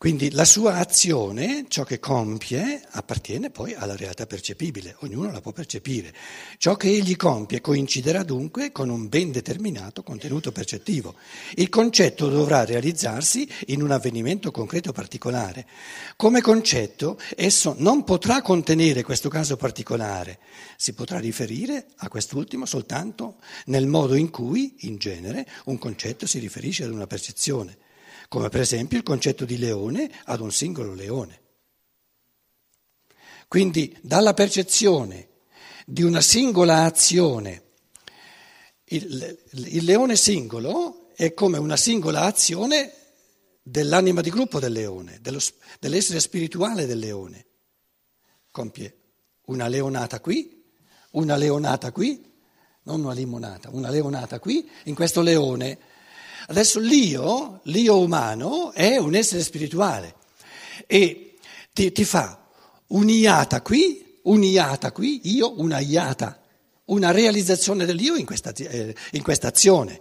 Quindi la sua azione, ciò che compie, appartiene poi alla realtà percepibile, ognuno la può percepire. Ciò che egli compie coinciderà dunque con un ben determinato contenuto percettivo. Il concetto dovrà realizzarsi in un avvenimento concreto particolare. Come concetto esso non potrà contenere questo caso particolare, si potrà riferire a quest'ultimo soltanto nel modo in cui, in genere, un concetto si riferisce ad una percezione come per esempio il concetto di leone ad un singolo leone. Quindi dalla percezione di una singola azione, il, il leone singolo è come una singola azione dell'anima di gruppo del leone, dello, dell'essere spirituale del leone. Compie una leonata qui, una leonata qui, non una limonata, una leonata qui, in questo leone Adesso l'io, l'io umano, è un essere spirituale e ti, ti fa un'iata qui, un'iata qui, io una iata, una realizzazione dell'io in questa, eh, in questa azione.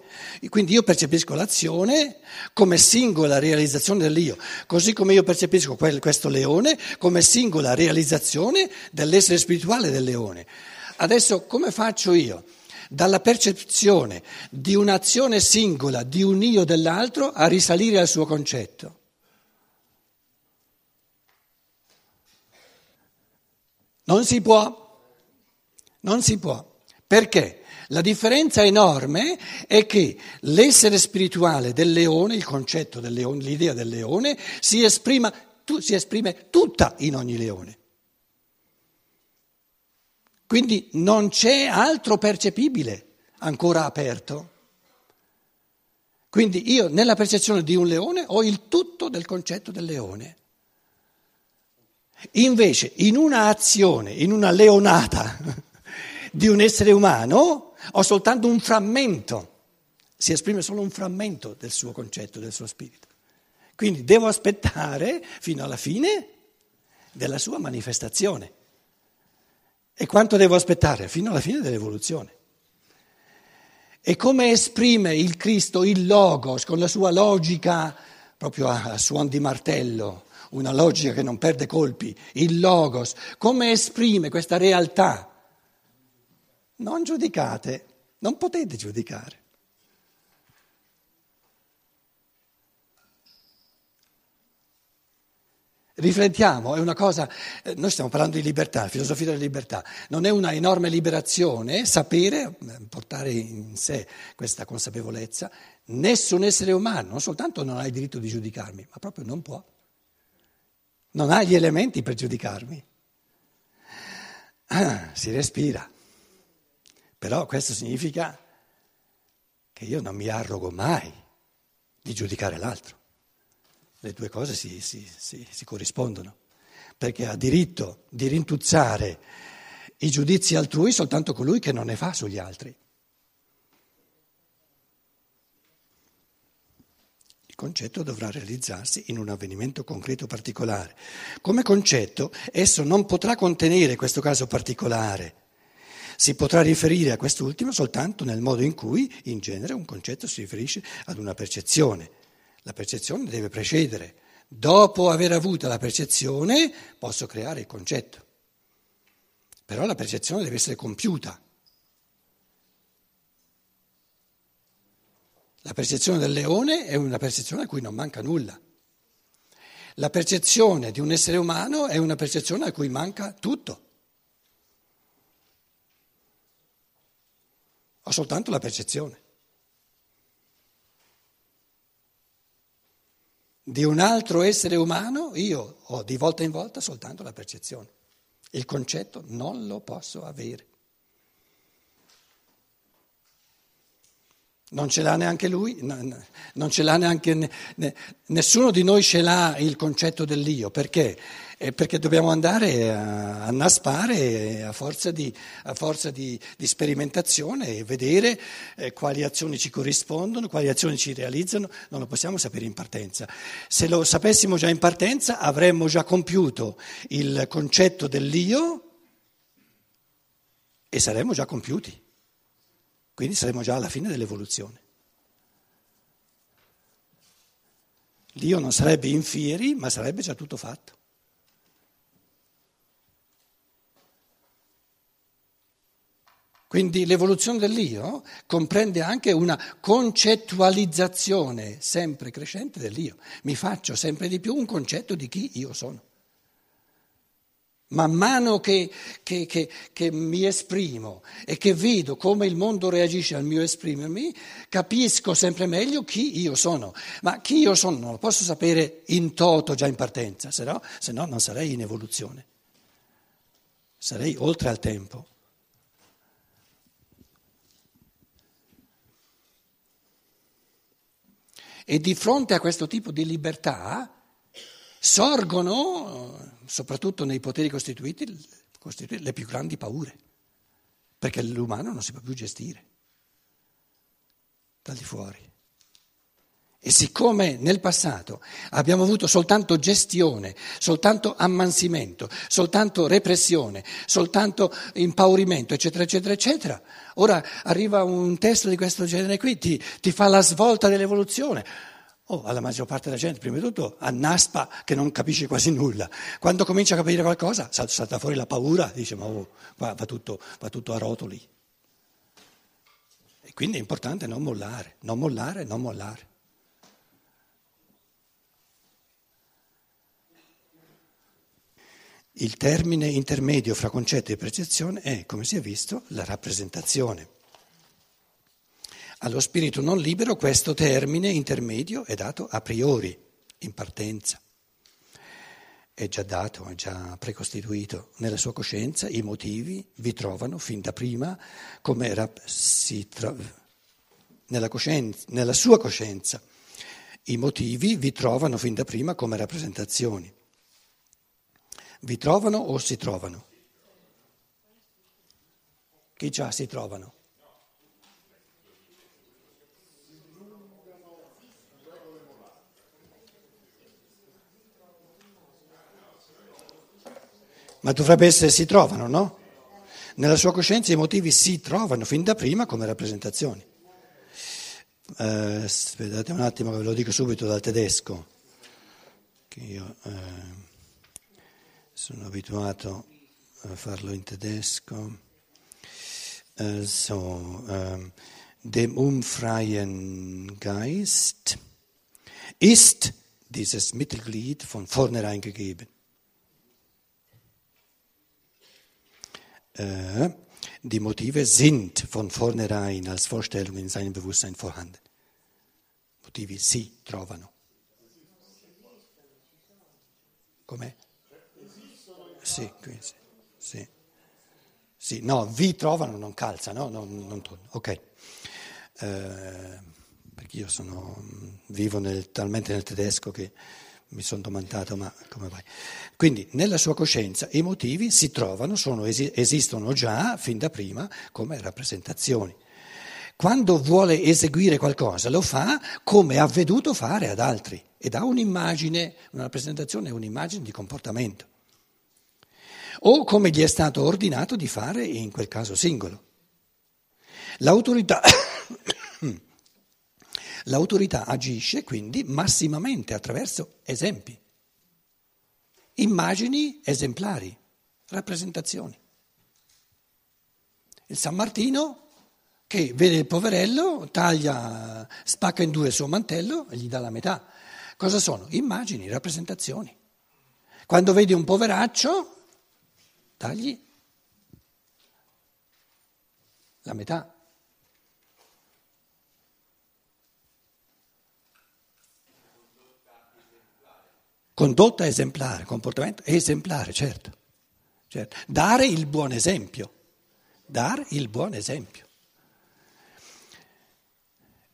Quindi io percepisco l'azione come singola realizzazione dell'io, così come io percepisco quel, questo leone come singola realizzazione dell'essere spirituale del leone. Adesso come faccio io? Dalla percezione di un'azione singola di un io dell'altro a risalire al suo concetto. Non si può, non si può. Perché? La differenza enorme è che l'essere spirituale del leone, il concetto del leone, l'idea del leone, si, esprima, tu, si esprime tutta in ogni leone. Quindi non c'è altro percepibile ancora aperto. Quindi io nella percezione di un leone ho il tutto del concetto del leone. Invece in una azione, in una leonata di un essere umano, ho soltanto un frammento, si esprime solo un frammento del suo concetto, del suo spirito. Quindi devo aspettare fino alla fine della sua manifestazione. E quanto devo aspettare? Fino alla fine dell'evoluzione. E come esprime il Cristo il Logos con la sua logica, proprio a, a suon di martello, una logica che non perde colpi, il Logos, come esprime questa realtà? Non giudicate, non potete giudicare. Riflettiamo, è una cosa, eh, noi stiamo parlando di libertà, filosofia della libertà, non è una enorme liberazione sapere, eh, portare in sé questa consapevolezza, nessun essere umano, non soltanto non ha il diritto di giudicarmi, ma proprio non può, non ha gli elementi per giudicarmi. Ah, si respira, però questo significa che io non mi arrogo mai di giudicare l'altro. Le due cose si, si, si, si corrispondono, perché ha diritto di rintuzzare i giudizi altrui soltanto colui che non ne fa sugli altri. Il concetto dovrà realizzarsi in un avvenimento concreto particolare. Come concetto, esso non potrà contenere questo caso particolare. Si potrà riferire a quest'ultimo soltanto nel modo in cui, in genere, un concetto si riferisce ad una percezione. La percezione deve precedere. Dopo aver avuto la percezione posso creare il concetto. Però la percezione deve essere compiuta. La percezione del leone è una percezione a cui non manca nulla. La percezione di un essere umano è una percezione a cui manca tutto. Ho soltanto la percezione. Di un altro essere umano, io ho di volta in volta soltanto la percezione. Il concetto non lo posso avere. Non ce l'ha neanche lui, non ce l'ha neanche nessuno di noi ce l'ha il concetto dell'io, perché? Perché dobbiamo andare a, a naspare a forza, di, a forza di, di, sperimentazione e vedere eh, quali azioni ci corrispondono, quali azioni ci realizzano, non lo possiamo sapere in partenza. Se lo sapessimo già in partenza avremmo già compiuto il concetto dell'io e saremmo già compiuti, quindi saremmo già alla fine dell'evoluzione. L'io non sarebbe infieri, ma sarebbe già tutto fatto. Quindi l'evoluzione dell'io comprende anche una concettualizzazione sempre crescente dell'io. Mi faccio sempre di più un concetto di chi io sono. Man mano che, che, che, che, mi esprimo e che vedo come il mondo reagisce al mio esprimermi, capisco sempre meglio chi io sono. Ma chi io sono non lo posso sapere in toto già in partenza, se no, se no non sarei in evoluzione. Sarei oltre al tempo. E di fronte a questo tipo di libertà sorgono, soprattutto nei poteri costituiti, costituiti, le più grandi paure, perché l'umano non si può più gestire da di fuori. E siccome nel passato abbiamo avuto soltanto gestione, soltanto ammansimento, soltanto repressione, soltanto impaurimento, eccetera, eccetera, eccetera, ora arriva un testo di questo genere qui, ti, ti fa la svolta dell'evoluzione. Oh, alla maggior parte della gente, prima di tutto, annaspa che non capisce quasi nulla. Quando comincia a capire qualcosa, salta fuori la paura, dice ma oh, va, va, tutto, va tutto a rotoli. E quindi è importante non mollare, non mollare, non mollare. Il termine intermedio fra concetto e percezione è, come si è visto, la rappresentazione. Allo spirito non libero questo termine intermedio è dato a priori, in partenza. È già dato, è già precostituito. Nella sua coscienza i motivi vi trovano fin da prima come rap- tro- nella, nella sua coscienza. I motivi vi trovano fin da prima come rappresentazioni. Vi trovano o si trovano? Che già si trovano? Ma dovrebbe essere si trovano, no? Nella sua coscienza i motivi si trovano fin da prima come rappresentazioni. Eh, aspettate un attimo che ve lo dico subito dal tedesco, che io... Eh, sono abituato a farlo in tedesco. Uh, so, um, dem unfreien Geist ist dieses Mittelglied von vornherein gegeben. Uh, die Motive sind von vornherein als Vorstellung in seinem Bewusstsein vorhanden. Motivi si trovano. Com'è? Sì, sì, sì. sì. No, vi trovano, non calza, no? Non, non ok. Eh, perché io sono, vivo nel, talmente nel tedesco che mi sono domandato, ma come vai? Quindi nella sua coscienza i motivi si trovano, sono, esistono già fin da prima come rappresentazioni. Quando vuole eseguire qualcosa lo fa come ha veduto fare ad altri ed ha un'immagine, una rappresentazione è un'immagine di comportamento o come gli è stato ordinato di fare in quel caso singolo. L'autorità, l'autorità agisce quindi massimamente attraverso esempi, immagini esemplari, rappresentazioni. Il San Martino che vede il poverello, taglia, spacca in due il suo mantello e gli dà la metà. Cosa sono? Immagini, rappresentazioni. Quando vedi un poveraccio, tagli la metà. Condotta esemplare, comportamento esemplare, certo. certo. Dare il buon esempio. Dare il buon esempio.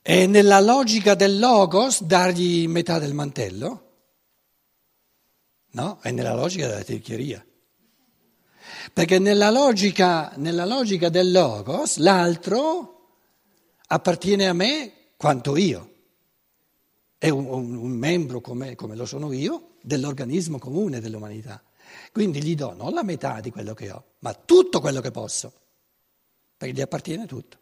E nella logica del logos dargli metà del mantello? No, è nella logica della tirchieria. Perché nella logica, nella logica del logos l'altro appartiene a me quanto io. È un, un, un membro come, come lo sono io dell'organismo comune dell'umanità. Quindi gli do non la metà di quello che ho, ma tutto quello che posso, perché gli appartiene tutto.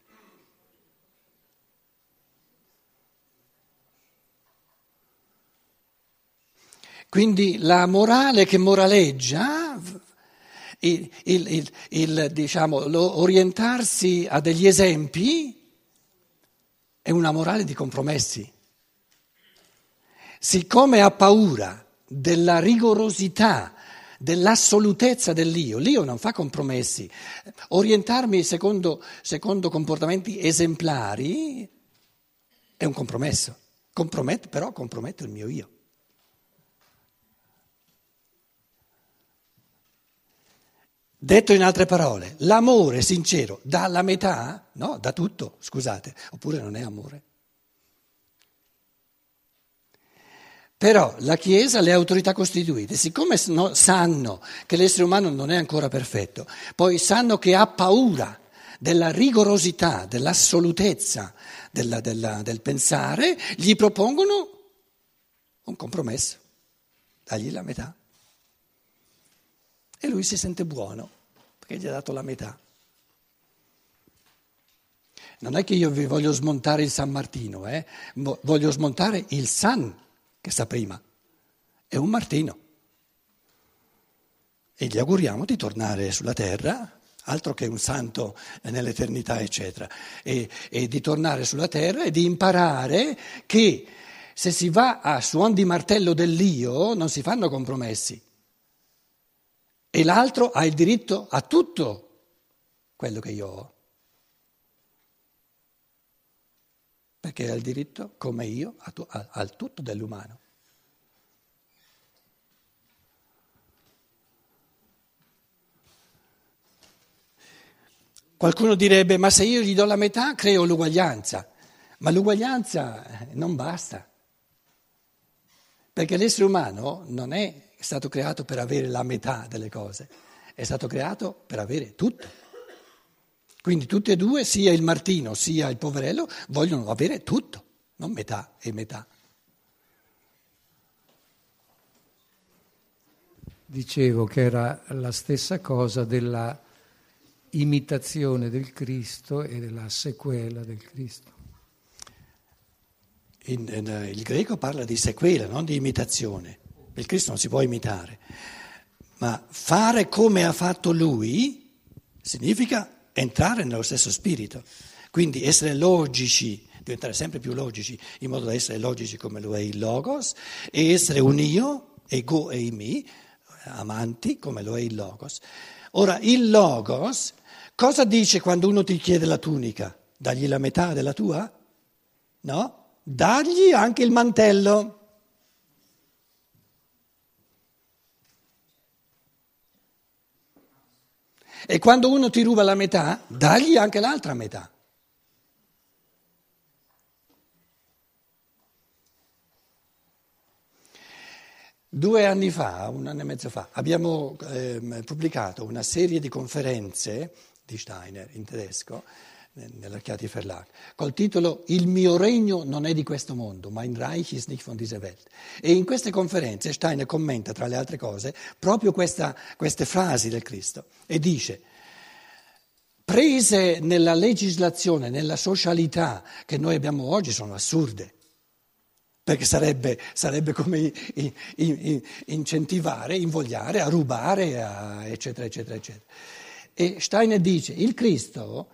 Quindi la morale che moraleggia, il, il, il, diciamo, orientarsi a degli esempi è una morale di compromessi. Siccome ha paura della rigorosità, dell'assolutezza dell'io, l'io non fa compromessi. Orientarmi secondo, secondo comportamenti esemplari è un compromesso, compromette, però compromette il mio io. Detto in altre parole, l'amore sincero dà la metà? No, da tutto, scusate, oppure non è amore. Però la Chiesa, le autorità costituite, siccome sanno che l'essere umano non è ancora perfetto, poi sanno che ha paura della rigorosità, dell'assolutezza della, della, del pensare, gli propongono un compromesso, dagli la metà. E lui si sente buono perché gli ha dato la metà. Non è che io vi voglio smontare il San Martino, eh? voglio smontare il San che sta prima. È un Martino. E gli auguriamo di tornare sulla terra, altro che un santo nell'eternità, eccetera, e, e di tornare sulla terra e di imparare che se si va a suon di martello dell'io non si fanno compromessi e l'altro ha il diritto a tutto quello che io ho. Perché ha il diritto, come io, al tutto dell'umano. Qualcuno direbbe, ma se io gli do la metà creo l'uguaglianza, ma l'uguaglianza non basta, perché l'essere umano non è è stato creato per avere la metà delle cose, è stato creato per avere tutto. Quindi tutti e due, sia il Martino sia il poverello, vogliono avere tutto, non metà e metà. Dicevo che era la stessa cosa della imitazione del Cristo e della sequela del Cristo. In, in, il greco parla di sequela, non di imitazione. Il Cristo non si può imitare, ma fare come ha fatto lui significa entrare nello stesso spirito, quindi essere logici, diventare sempre più logici, in modo da essere logici come lo è il Logos, e essere un io, ego e mi, amanti come lo è il Logos. Ora, il Logos cosa dice quando uno ti chiede la tunica? Dagli la metà della tua? No? Dagli anche il mantello. E quando uno ti ruba la metà, dagli anche l'altra metà. Due anni fa, un anno e mezzo fa, abbiamo eh, pubblicato una serie di conferenze di Steiner in tedesco nell'Archiati Verlag, col titolo Il mio regno non è di questo mondo, ma in Reich ist nicht von dieser Welt. E in queste conferenze Steiner commenta, tra le altre cose, proprio questa, queste frasi del Cristo e dice, prese nella legislazione, nella socialità che noi abbiamo oggi sono assurde, perché sarebbe, sarebbe come incentivare, invogliare a rubare, a eccetera, eccetera, eccetera. E Steiner dice, il Cristo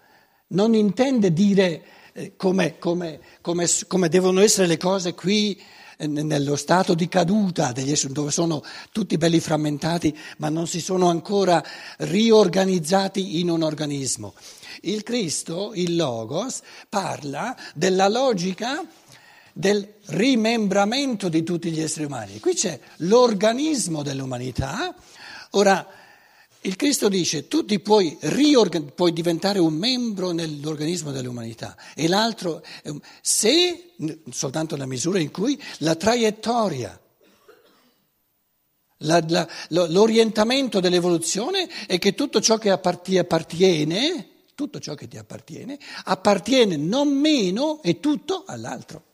non intende dire eh, come, come, come, come devono essere le cose qui eh, nello stato di caduta degli esseri, dove sono tutti belli frammentati, ma non si sono ancora riorganizzati in un organismo. Il Cristo, il Logos, parla della logica del rimembramento di tutti gli esseri umani. Qui c'è l'organismo dell'umanità. Ora, il Cristo dice tu ti puoi, riorgan- puoi diventare un membro nell'organismo dell'umanità e l'altro se soltanto nella misura in cui la traiettoria, la, la, l'orientamento dell'evoluzione è che tutto ciò che ti appartiene, tutto ciò che ti appartiene, appartiene non meno e tutto all'altro.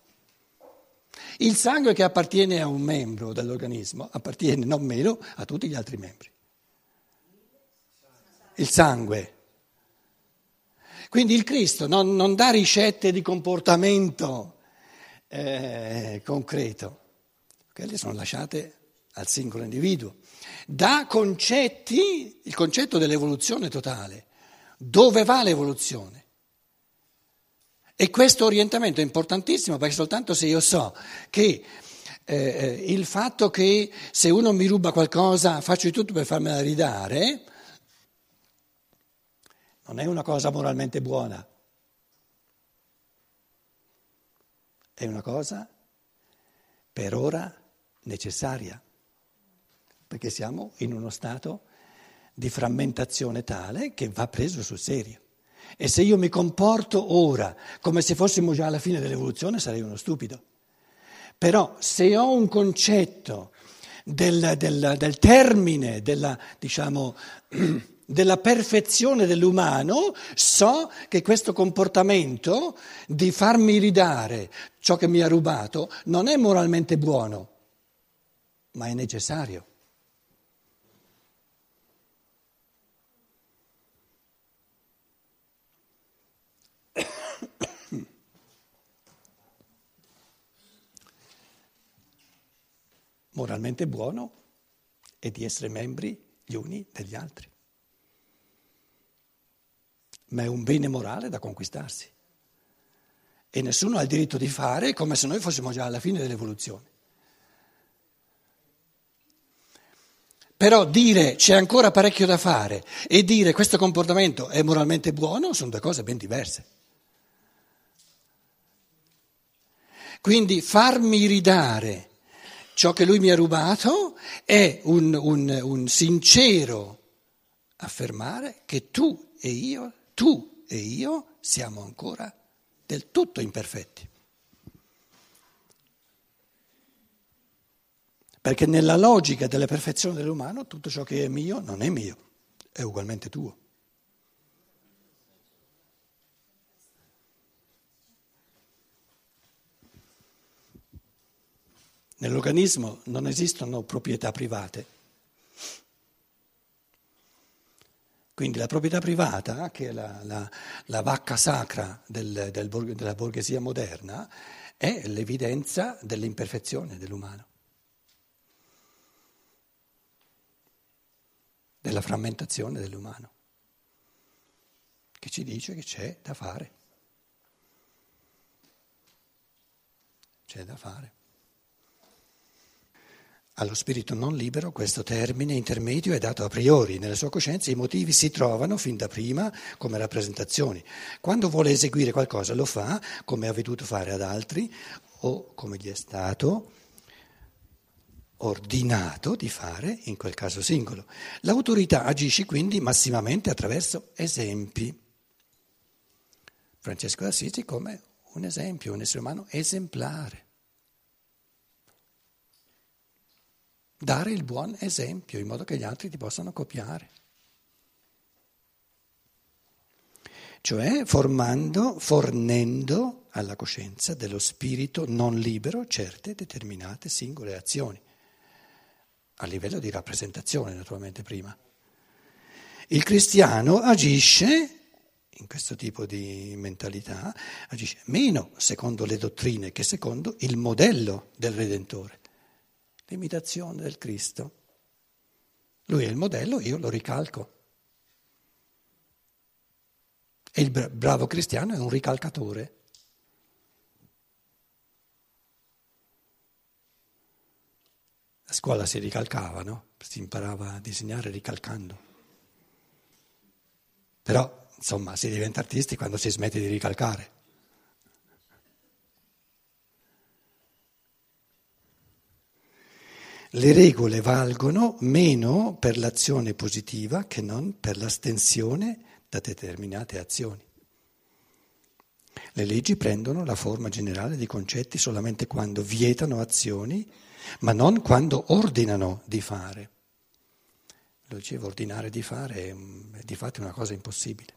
Il sangue che appartiene a un membro dell'organismo appartiene non meno a tutti gli altri membri il sangue. Quindi il Cristo non, non dà ricette di comportamento eh, concreto, quelle sono lasciate al singolo individuo, da concetti, il concetto dell'evoluzione totale. Dove va l'evoluzione? E questo orientamento è importantissimo perché soltanto se io so che eh, eh, il fatto che se uno mi ruba qualcosa faccio di tutto per farmela ridare, non è una cosa moralmente buona, è una cosa per ora necessaria, perché siamo in uno stato di frammentazione tale che va preso sul serio. E se io mi comporto ora come se fossimo già alla fine dell'evoluzione sarei uno stupido. Però se ho un concetto del, del, del termine, della, diciamo, della perfezione dell'umano, so che questo comportamento di farmi ridare ciò che mi ha rubato non è moralmente buono, ma è necessario. moralmente buono è di essere membri gli uni degli altri. Ma è un bene morale da conquistarsi. E nessuno ha il diritto di fare come se noi fossimo già alla fine dell'evoluzione. Però dire c'è ancora parecchio da fare e dire questo comportamento è moralmente buono sono due cose ben diverse. Quindi farmi ridare ciò che lui mi ha rubato è un, un, un sincero affermare che tu e io, tu e io siamo ancora del tutto imperfetti. Perché nella logica della perfezione dell'umano tutto ciò che è mio non è mio, è ugualmente tuo. Nell'organismo non esistono proprietà private. Quindi la proprietà privata, che è la, la, la vacca sacra del, del, della borghesia moderna, è l'evidenza dell'imperfezione dell'umano, della frammentazione dell'umano, che ci dice che c'è da fare. C'è da fare. Allo spirito non libero questo termine intermedio è dato a priori, nella sua coscienza i motivi si trovano fin da prima come rappresentazioni. Quando vuole eseguire qualcosa lo fa come ha veduto fare ad altri o come gli è stato ordinato di fare in quel caso singolo. L'autorità agisce quindi massimamente attraverso esempi. Francesco d'Assisi come un esempio, un essere umano esemplare. Dare il buon esempio in modo che gli altri ti possano copiare. Cioè formando, fornendo alla coscienza dello spirito non libero certe determinate singole azioni, a livello di rappresentazione naturalmente prima. Il cristiano agisce in questo tipo di mentalità, agisce meno secondo le dottrine che secondo il modello del Redentore l'imitazione del Cristo. Lui è il modello, io lo ricalco. E il bravo cristiano è un ricalcatore. A scuola si ricalcava, no? Si imparava a disegnare ricalcando. Però, insomma, si diventa artisti quando si smette di ricalcare. Le regole valgono meno per l'azione positiva che non per l'astensione da determinate azioni. Le leggi prendono la forma generale di concetti solamente quando vietano azioni, ma non quando ordinano di fare. Lo dicevo, ordinare di fare è, è di fatto una cosa impossibile.